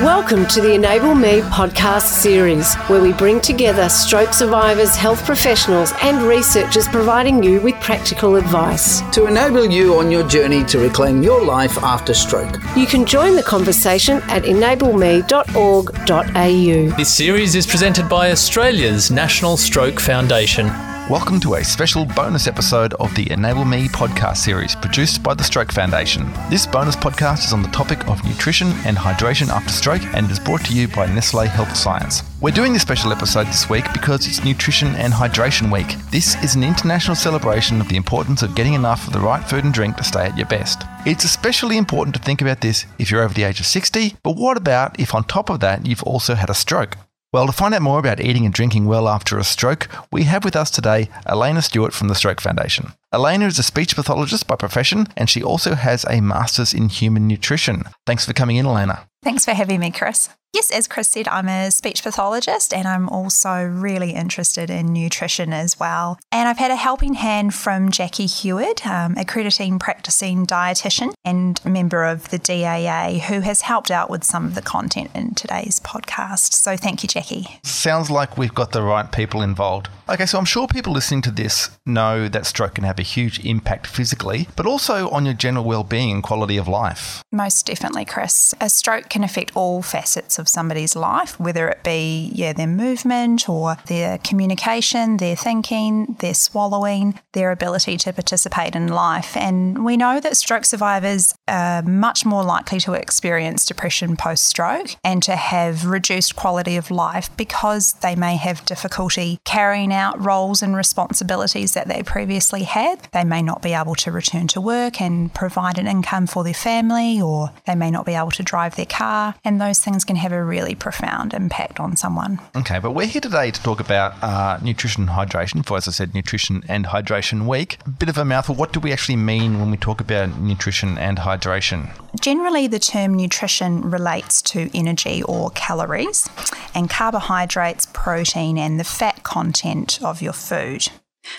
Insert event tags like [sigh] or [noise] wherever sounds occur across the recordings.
Welcome to the Enable Me podcast series, where we bring together stroke survivors, health professionals, and researchers providing you with practical advice. to enable you on your journey to reclaim your life after stroke. You can join the conversation at enableme.org.au. This series is presented by Australia's National Stroke Foundation. Welcome to a special bonus episode of the Enable Me podcast series produced by the Stroke Foundation. This bonus podcast is on the topic of nutrition and hydration after stroke and is brought to you by Nestle Health Science. We're doing this special episode this week because it's Nutrition and Hydration Week. This is an international celebration of the importance of getting enough of the right food and drink to stay at your best. It's especially important to think about this if you're over the age of 60, but what about if on top of that you've also had a stroke? Well, to find out more about eating and drinking well after a stroke, we have with us today Alana Stewart from the Stroke Foundation. Alana is a speech pathologist by profession and she also has a master's in human nutrition. Thanks for coming in, Alana. Thanks for having me, Chris. Yes, as Chris said, I'm a speech pathologist and I'm also really interested in nutrition as well. And I've had a helping hand from Jacqui Heward, um, accrediting practicing dietitian and member of the DAA, who has helped out with some of the content in today's podcast. So thank you, Jacqui. Sounds like we've got the right people involved. Okay, so I'm sure people listening to this know that stroke can have a huge impact physically, but also on your general well-being and quality of life. Most definitely, Chris. A stroke can affect all facets of somebody's life, whether it be yeah their movement or their communication, their thinking, their swallowing, their ability to participate in life. And we know that stroke survivors are much more likely to experience depression post-stroke and to have reduced quality of life because they may have difficulty carrying out roles and responsibilities that they previously had. They may not be able to return to work and provide an income for their family, or they may not be able to drive their car. And those things can have a really profound impact on someone. Okay, but we're here today to talk about uh, nutrition and hydration for, as I said, Nutrition and Hydration Week. A bit of a mouthful. What do we actually mean when we talk about nutrition and hydration? Generally, the term nutrition relates to energy or calories, and carbohydrates, protein, and the fat content of your food.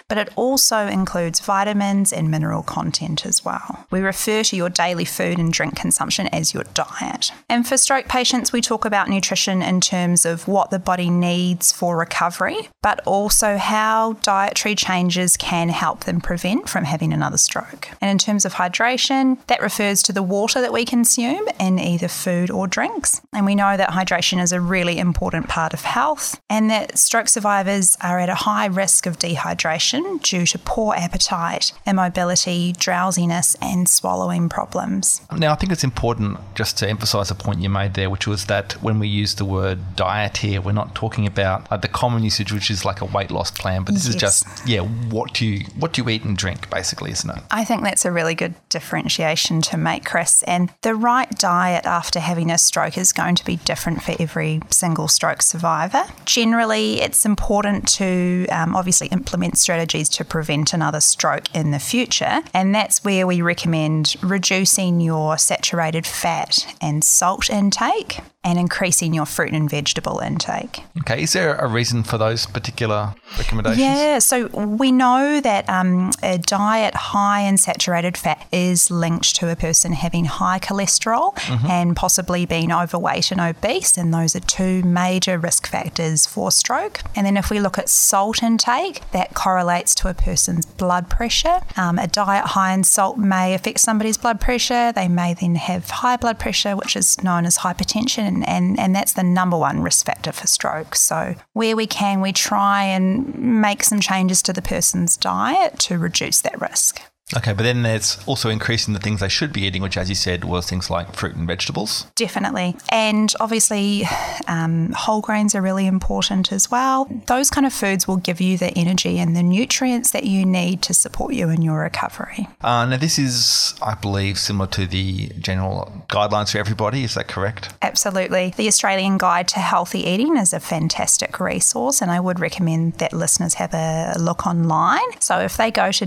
But it also includes vitamins and mineral content as well. We refer to your daily food and drink consumption as your diet. And for stroke patients, we talk about nutrition in terms of what the body needs for recovery, but also how dietary changes can help them prevent from having another stroke. And in terms of hydration, that refers to the water that we consume in either food or drinks. And we know that hydration is a really important part of health, and that stroke survivors are at a high risk of dehydration due to poor appetite, immobility, drowsiness, and swallowing problems. Now, I think it's important just to emphasize a point you made there, which was that when we use the word diet here, we're not talking about uh, the common usage, which is like a weight loss plan, but this is just yeah, what do you what do you eat and drink, basically, isn't it? I think that's a really good differentiation to make, Chris. And the right diet after having a stroke is going to be different for every single stroke survivor. Generally, it's important to um, obviously implement strategies to prevent another stroke in the future. And that's where we recommend reducing your saturated fat and salt intake and increasing your fruit and vegetable intake. Okay, is there a reason for those particular recommendations? Yeah, so we know that um, a diet high in saturated fat is linked to a person having high cholesterol and possibly being overweight and obese, and those are two major risk factors for stroke. And then if we look at salt intake, that correlates to a person's blood pressure. Um, a diet high in salt may affect somebody's blood pressure. They may then have high blood pressure, which is known as hypertension, and, and, and that's the number one risk factor for stroke. So, where we can, we try and make some changes to the person's diet to reduce that risk. Okay, but then there's also increasing the things they should be eating, which, as you said, was things like fruit and vegetables. Definitely. And obviously, um, whole grains are really important as well. Those kind of foods will give you the energy and the nutrients that you need to support you in your recovery. Uh, now, this is, I believe, similar to the general guidelines for everybody. Is that correct? Absolutely. The Australian Guide to Healthy Eating is a fantastic resource, and I would recommend that listeners have a look online. So if they go to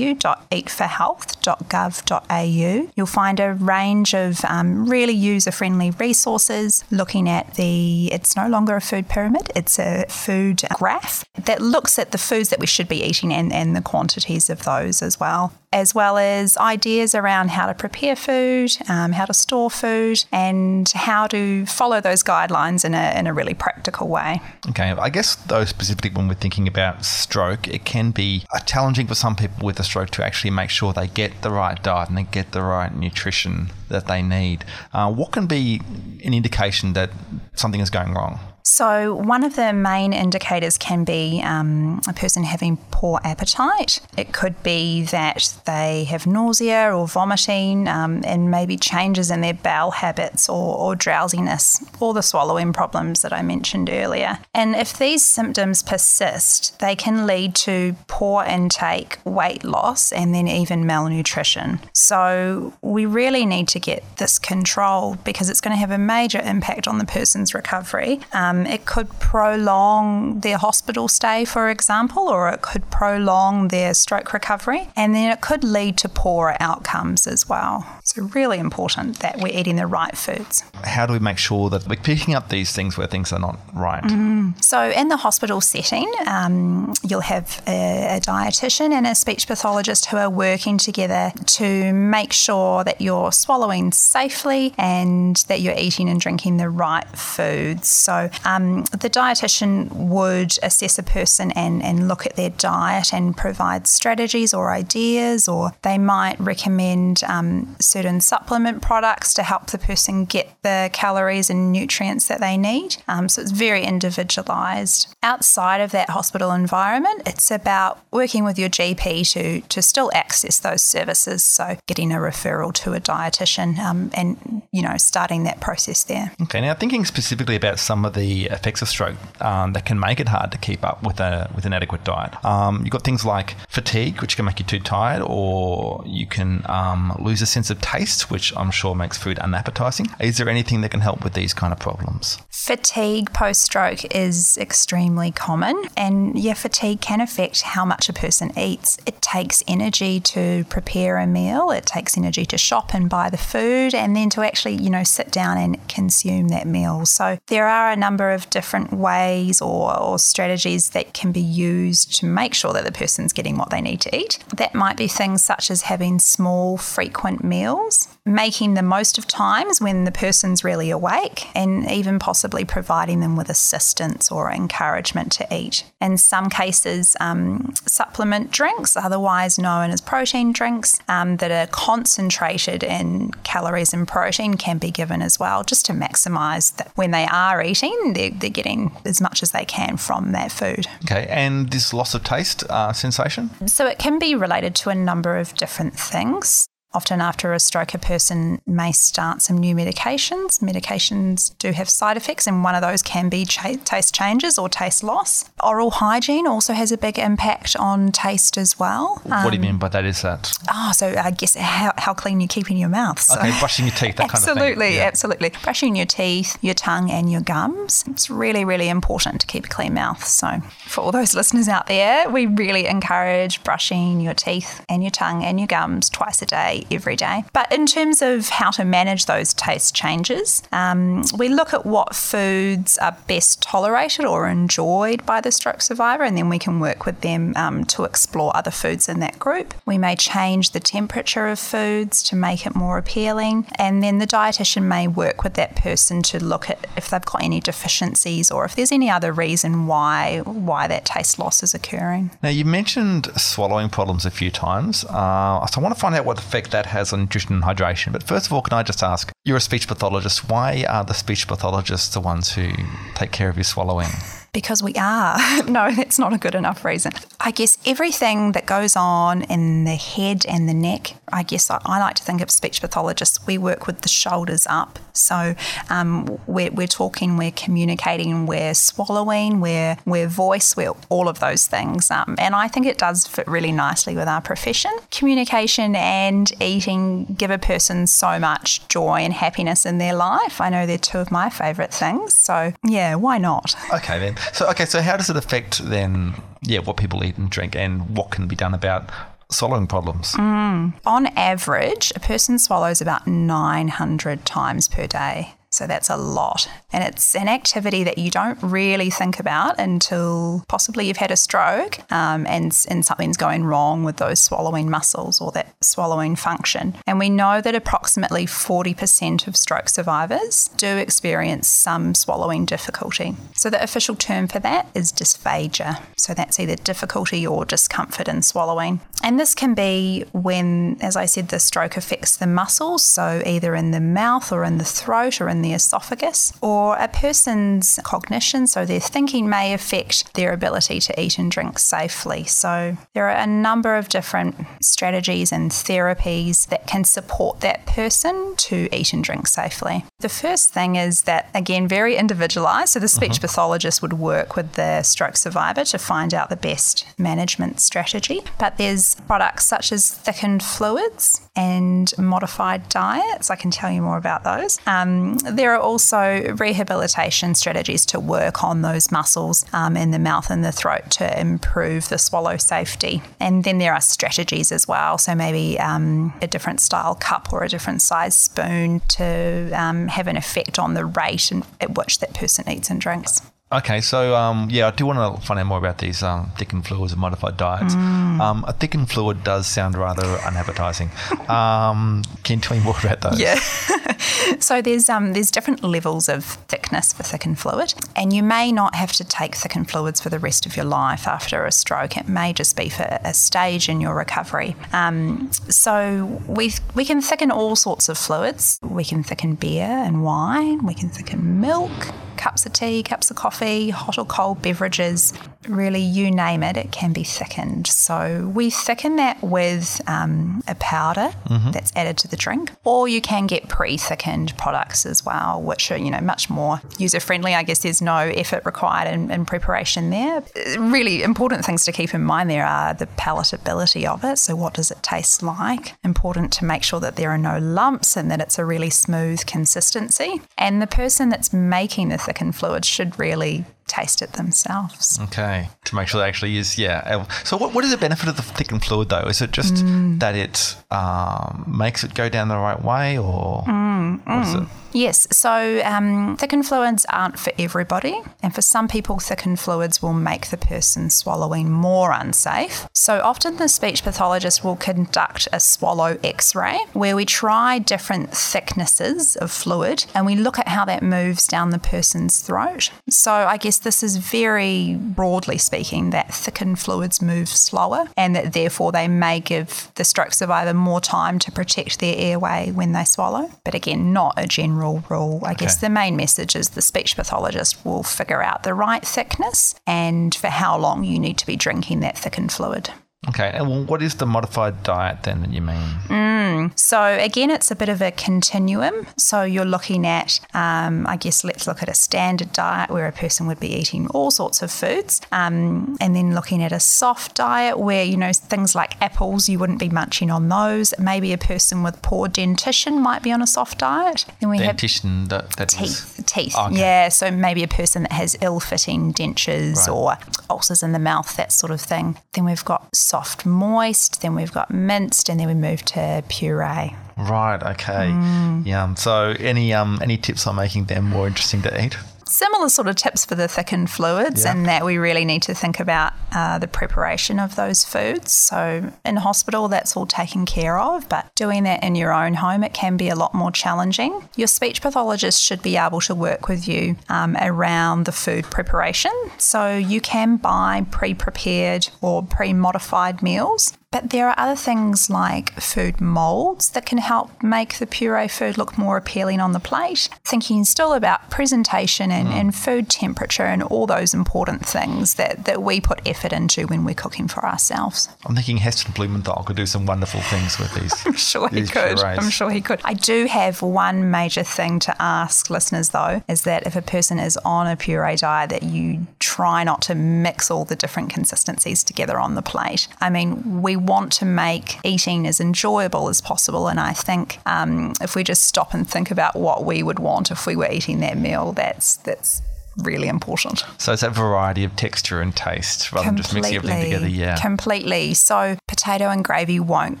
www.eatforhealth.gov.au, you'll find a range of um, really user friendly resources looking at the, it's no longer a food pyramid, it's a food graph that looks at the foods that we should be eating and, and the quantities of those as well as well as ideas around how to prepare food, um, how to store food, and how to follow those guidelines in a, in a really practical way. Okay, I guess though specifically when we're thinking about stroke, it can be challenging for some people with a stroke to actually make sure they get the right diet and they get the right nutrition that they need. Uh, what can be an indication that something is going wrong? So, one of the main indicators can be um, a person having poor appetite. It could be that they have nausea or vomiting um, and maybe changes in their bowel habits or, or drowsiness or the swallowing problems that I mentioned earlier. And if these symptoms persist, they can lead to poor intake, weight loss, and then even malnutrition. So, we really need to get this controlled because it's going to have a major impact on the person's recovery. Um, um, it could prolong their hospital stay, for example, or it could prolong their stroke recovery, and then it could lead to poorer outcomes as well. So, really important that we're eating the right foods. How do we make sure that we're picking up these things where things are not right? Mm. So, in the hospital setting, um, you'll have a, a dietitian and a speech pathologist who are working together to make sure that you're swallowing safely and that you're eating and drinking the right foods. So, um, the dietitian would assess a person and, and look at their diet and provide strategies or ideas, or they might recommend um, certain supplement products to help the person get the calories and nutrients that they need. Um, so it's very individualized. Outside of that hospital environment, it's about working with your GP to, to still access those services. So getting a referral to a dietitian um, and, you know, starting that process there. Okay, now thinking specifically about some of the effects of stroke um, that can make it hard to keep up with a with an adequate diet. Um, you've got things like fatigue, which can make you too tired, or you can um, lose a sense of taste, which I'm sure makes food unappetizing. Is there anything that can help with these kind of problems? Fatigue post stroke is extremely common, and yeah, fatigue can affect how much a person eats. It takes energy to prepare a meal. It takes energy to shop and buy the food, and then to actually you know sit down and consume that meal. So there are a number of different ways or, or strategies that can be used to make sure that the person's getting what they need to eat. That might be things such as having small, frequent meals, making the most of times when the person's really awake, and even possibly providing them with assistance or encouragement to eat. In some cases, um, supplement drinks, otherwise known as protein drinks, um, that are concentrated in calories and protein, can be given as well, just to maximise that when they are eating, they're, they're getting as much as they can from that food. Okay, and this loss of taste uh, sensation? So it can be related to a number of different things. Often, after a stroke, a person may start some new medications. Medications do have side effects, and one of those can be ch- taste changes or taste loss. Oral hygiene also has a big impact on taste as well. What um, do you mean by that? Is that? Oh, so I guess how, how clean you keep in your mouth. So. Okay, brushing your teeth, that kind of thing. Absolutely, yeah. absolutely. Brushing your teeth, your tongue, and your gums. It's really, really important to keep a clean mouth. So, for all those [laughs] listeners out there, we really encourage brushing your teeth and your tongue and your gums twice a day every day. But in terms of how to manage those taste changes, um, we look at what foods are best tolerated or enjoyed by the stroke survivor, and then we can work with them um, to explore other foods in that group. We may change the temperature of foods to make it more appealing, and then the dietitian may work with that person to look at if they've got any deficiencies or if there's any other reason why why that taste loss is occurring. Now you mentioned swallowing problems a few times, uh, so I want to find out what that has on nutrition and hydration. But first of all, can I just ask, you're a speech pathologist. Why are the speech pathologists the ones who take care of your swallowing? Because we are. [laughs] no, that's not a good enough reason. I guess everything that goes on in the head and the neck, I guess I, I like to think of speech pathologists, we work with the shoulders up. So um, we're, we're talking, we're communicating, we're swallowing, we're, we're voice, we're all of those things. Um, and I think it does fit really nicely with our profession. Communication and eating give a person so much joy and happiness in their life. I know they're two of my favourite things. So yeah, why not? Okay, then. So, okay, so how does it affect then, yeah, what people eat and drink and what can be done about swallowing problems? Mm. On average, a person swallows about 900 times per day. So that's a lot. And it's an activity that you don't really think about until possibly you've had a stroke um, and, and something's going wrong with those swallowing muscles or that swallowing function. And we know that approximately 40% of stroke survivors do experience some swallowing difficulty. So the official term for that is dysphagia. So that's either difficulty or discomfort in swallowing. And this can be when, as I said, the stroke affects the muscles, so either in the mouth or in the throat or in the esophagus, or a person's cognition, so their thinking may affect their ability to eat and drink safely. So there are a number of different strategies and therapies that can support that person to eat and drink safely. The first thing is that, again, very individualized. So the speech mm-hmm. pathologist would work with the stroke survivor to find out the best management strategy. But there's products such as thickened fluids and modified diets. I can tell you more about those. Um, there are also rehabilitation strategies to work on those muscles um, in the mouth and the throat to improve the swallow safety. And then there are strategies as well. So maybe um, a different style cup or a different size spoon to um, have an effect on the rate at which that person eats and drinks. Okay, so um, yeah, I do want to find out more about these um, thickened fluids and modified diets. Mm. Um, a thickened fluid does sound rather unappetizing. Um, can you tell me more about those? Yeah. [laughs] so there's um, there's different levels of thickness for thickened fluid, and you may not have to take thickened fluids for the rest of your life after a stroke. It may just be for a stage in your recovery. Um, so we we can thicken all sorts of fluids. We can thicken beer and wine. We can thicken milk cups of tea, cups of coffee, hot or cold beverages, really you name it, it can be thickened. So we thicken that with um, a powder mm-hmm. that's added to the drink, or you can get pre-thickened products as well, which are you know much more user-friendly. I guess there's no effort required in, in preparation there. Really important things to keep in mind there are the palatability of it. So what does it taste like? Important to make sure that there are no lumps and that it's a really smooth consistency. And the person that's making the thickened fluid should really taste it themselves. Okay, to make sure that actually is yeah. So what, what is the benefit of the thickened fluid though? Is it just mm. that it um, makes it go down the right way, or mm, what is it? Yes, so um, thickened fluids aren't for everybody, and for some people, thickened fluids will make the person swallowing more unsafe. So often, the speech pathologist will conduct a swallow x ray where we try different thicknesses of fluid and we look at how that moves down the person's throat. So I guess this is very broadly speaking that thickened fluids move slower and that therefore they may give the stroke survivor more time to protect their airway when they swallow. But again, not a general rule. I okay. guess the main message is the speech pathologist will figure out the right thickness and for how long you need to be drinking that thickened fluid. Okay, and well, what is the modified diet then that you mean? Mm. So again, it's a bit of a continuum. So you're looking at, um, I guess, let's look at a standard diet where a person would be eating all sorts of foods, um, and then looking at a soft diet where you know things like apples, you wouldn't be munching on those. Maybe a person with poor dentition might be on a soft diet. Then we dentition, have that, that teeth, is... teeth. Oh, okay. Yeah, so maybe a person that has ill-fitting dentures right. or ulcers in the mouth, that sort of thing. Then we've got soft moist, then we've got minced, and then we move to puree. Right. Okay. Mm. Yeah. So, any um any tips on making them more interesting to eat? Similar sort of tips for the thickened fluids, yeah. and that we really need to think about uh, the preparation of those foods. So, in hospital, that's all taken care of, but doing that in your own home, it can be a lot more challenging. Your speech pathologist should be able to work with you um, around the food preparation. So, you can buy pre prepared or pre modified meals but there are other things like food molds that can help make the puree food look more appealing on the plate. Thinking still about presentation and, mm. and food temperature and all those important things that, that we put effort into when we're cooking for ourselves. I'm thinking Heston Blumenthal could do some wonderful things with these. [laughs] I'm sure he could. Purees. I'm sure he could. I do have one major thing to ask listeners though, is that if a person is on a puree diet, that you try not to mix all the different consistencies together on the plate. I mean, we want to make eating as enjoyable as possible. And I think um, if we just stop and think about what we would want if we were eating that meal, that's that's really important. So it's that variety of texture and taste rather than just mixing everything together. Yeah. Completely. So potato and gravy won't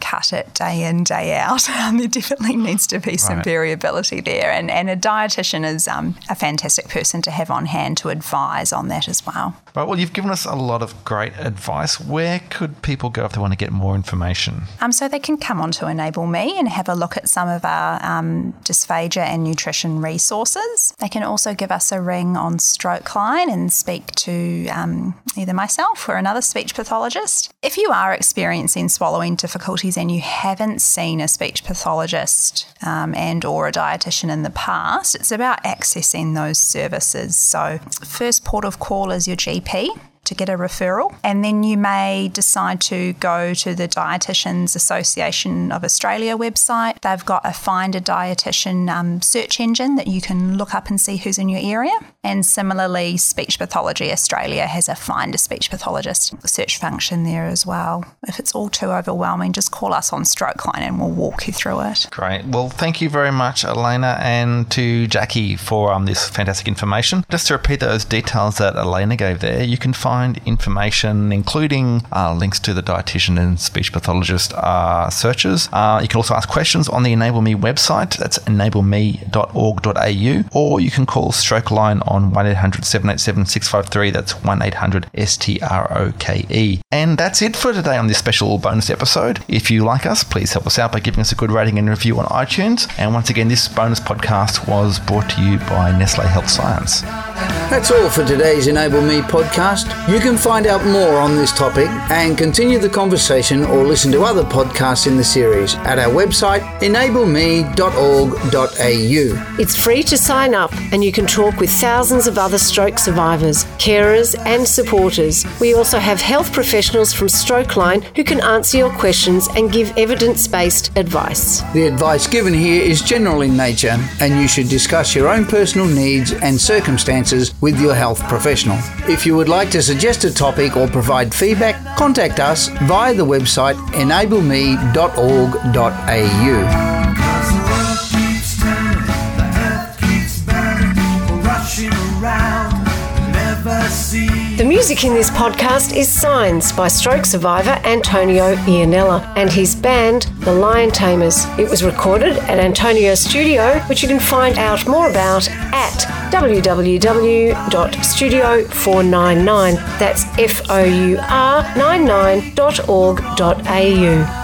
cut it day in, day out. [laughs] there definitely needs to be some Right. variability there. And, and a dietitian is um, a fantastic person to have on hand to advise on that as well. Right. Well, you've given us a lot of great advice. Where could people go if they want to get more information? Um, so they can come on to Enable Me and have a look at some of our um, dysphagia and nutrition resources. They can also give us a ring on Stroke Line and speak to um, either myself or another speech pathologist. If you are experiencing swallowing difficulties and you haven't seen a speech pathologist um, and or a dietitian in the past, it's about accessing those services. So first port of call is your GP to get a referral. And then you may decide to go to the Dietitians Association of Australia website. They've got a Find a Dietitian um, search engine that you can look up and see who's in your area. And similarly, Speech Pathology Australia has a Find a Speech Pathologist search function there as well. If it's all too overwhelming, just call us on Stroke Line and we'll walk you through it. Great. Well, thank you very much, Alana, and to Jacqui for um, this fantastic information. Just to repeat those details that Alana gave there, you can find information, including uh, links to the dietitian and speech pathologist uh, searches. Uh, you can also ask questions on the Enable Me website. That's enableme.org.au, or you can call Stroke Line on 1 800 787 653. That's 1 800 S T R O K E. And that's it for today on this special bonus episode. If you like us, please help us out by giving us a good rating and review on iTunes. And once again, this bonus podcast was brought to you by Nestle Health Science. That's all for today's Enable Me podcast. You can find out more on this topic and continue the conversation or listen to other podcasts in the series at our website enableme.org.au. It's free to sign up, and you can talk with thousands of other stroke survivors, carers, and supporters. We also have health professionals from Stroke Line who can answer your questions and give evidence based advice. The advice given here is general in nature, and you should discuss your own personal needs and circumstances with your health professional. If you would like to suggest a topic or provide feedback, contact us via the website enableme.org.au. music in this podcast is Signs by stroke survivor Antonio Ianella and his band, The Lion Tamers. It was recorded at Antonio's Studio, which you can find out more about at www.studio499. That's F O U R 99.org.au.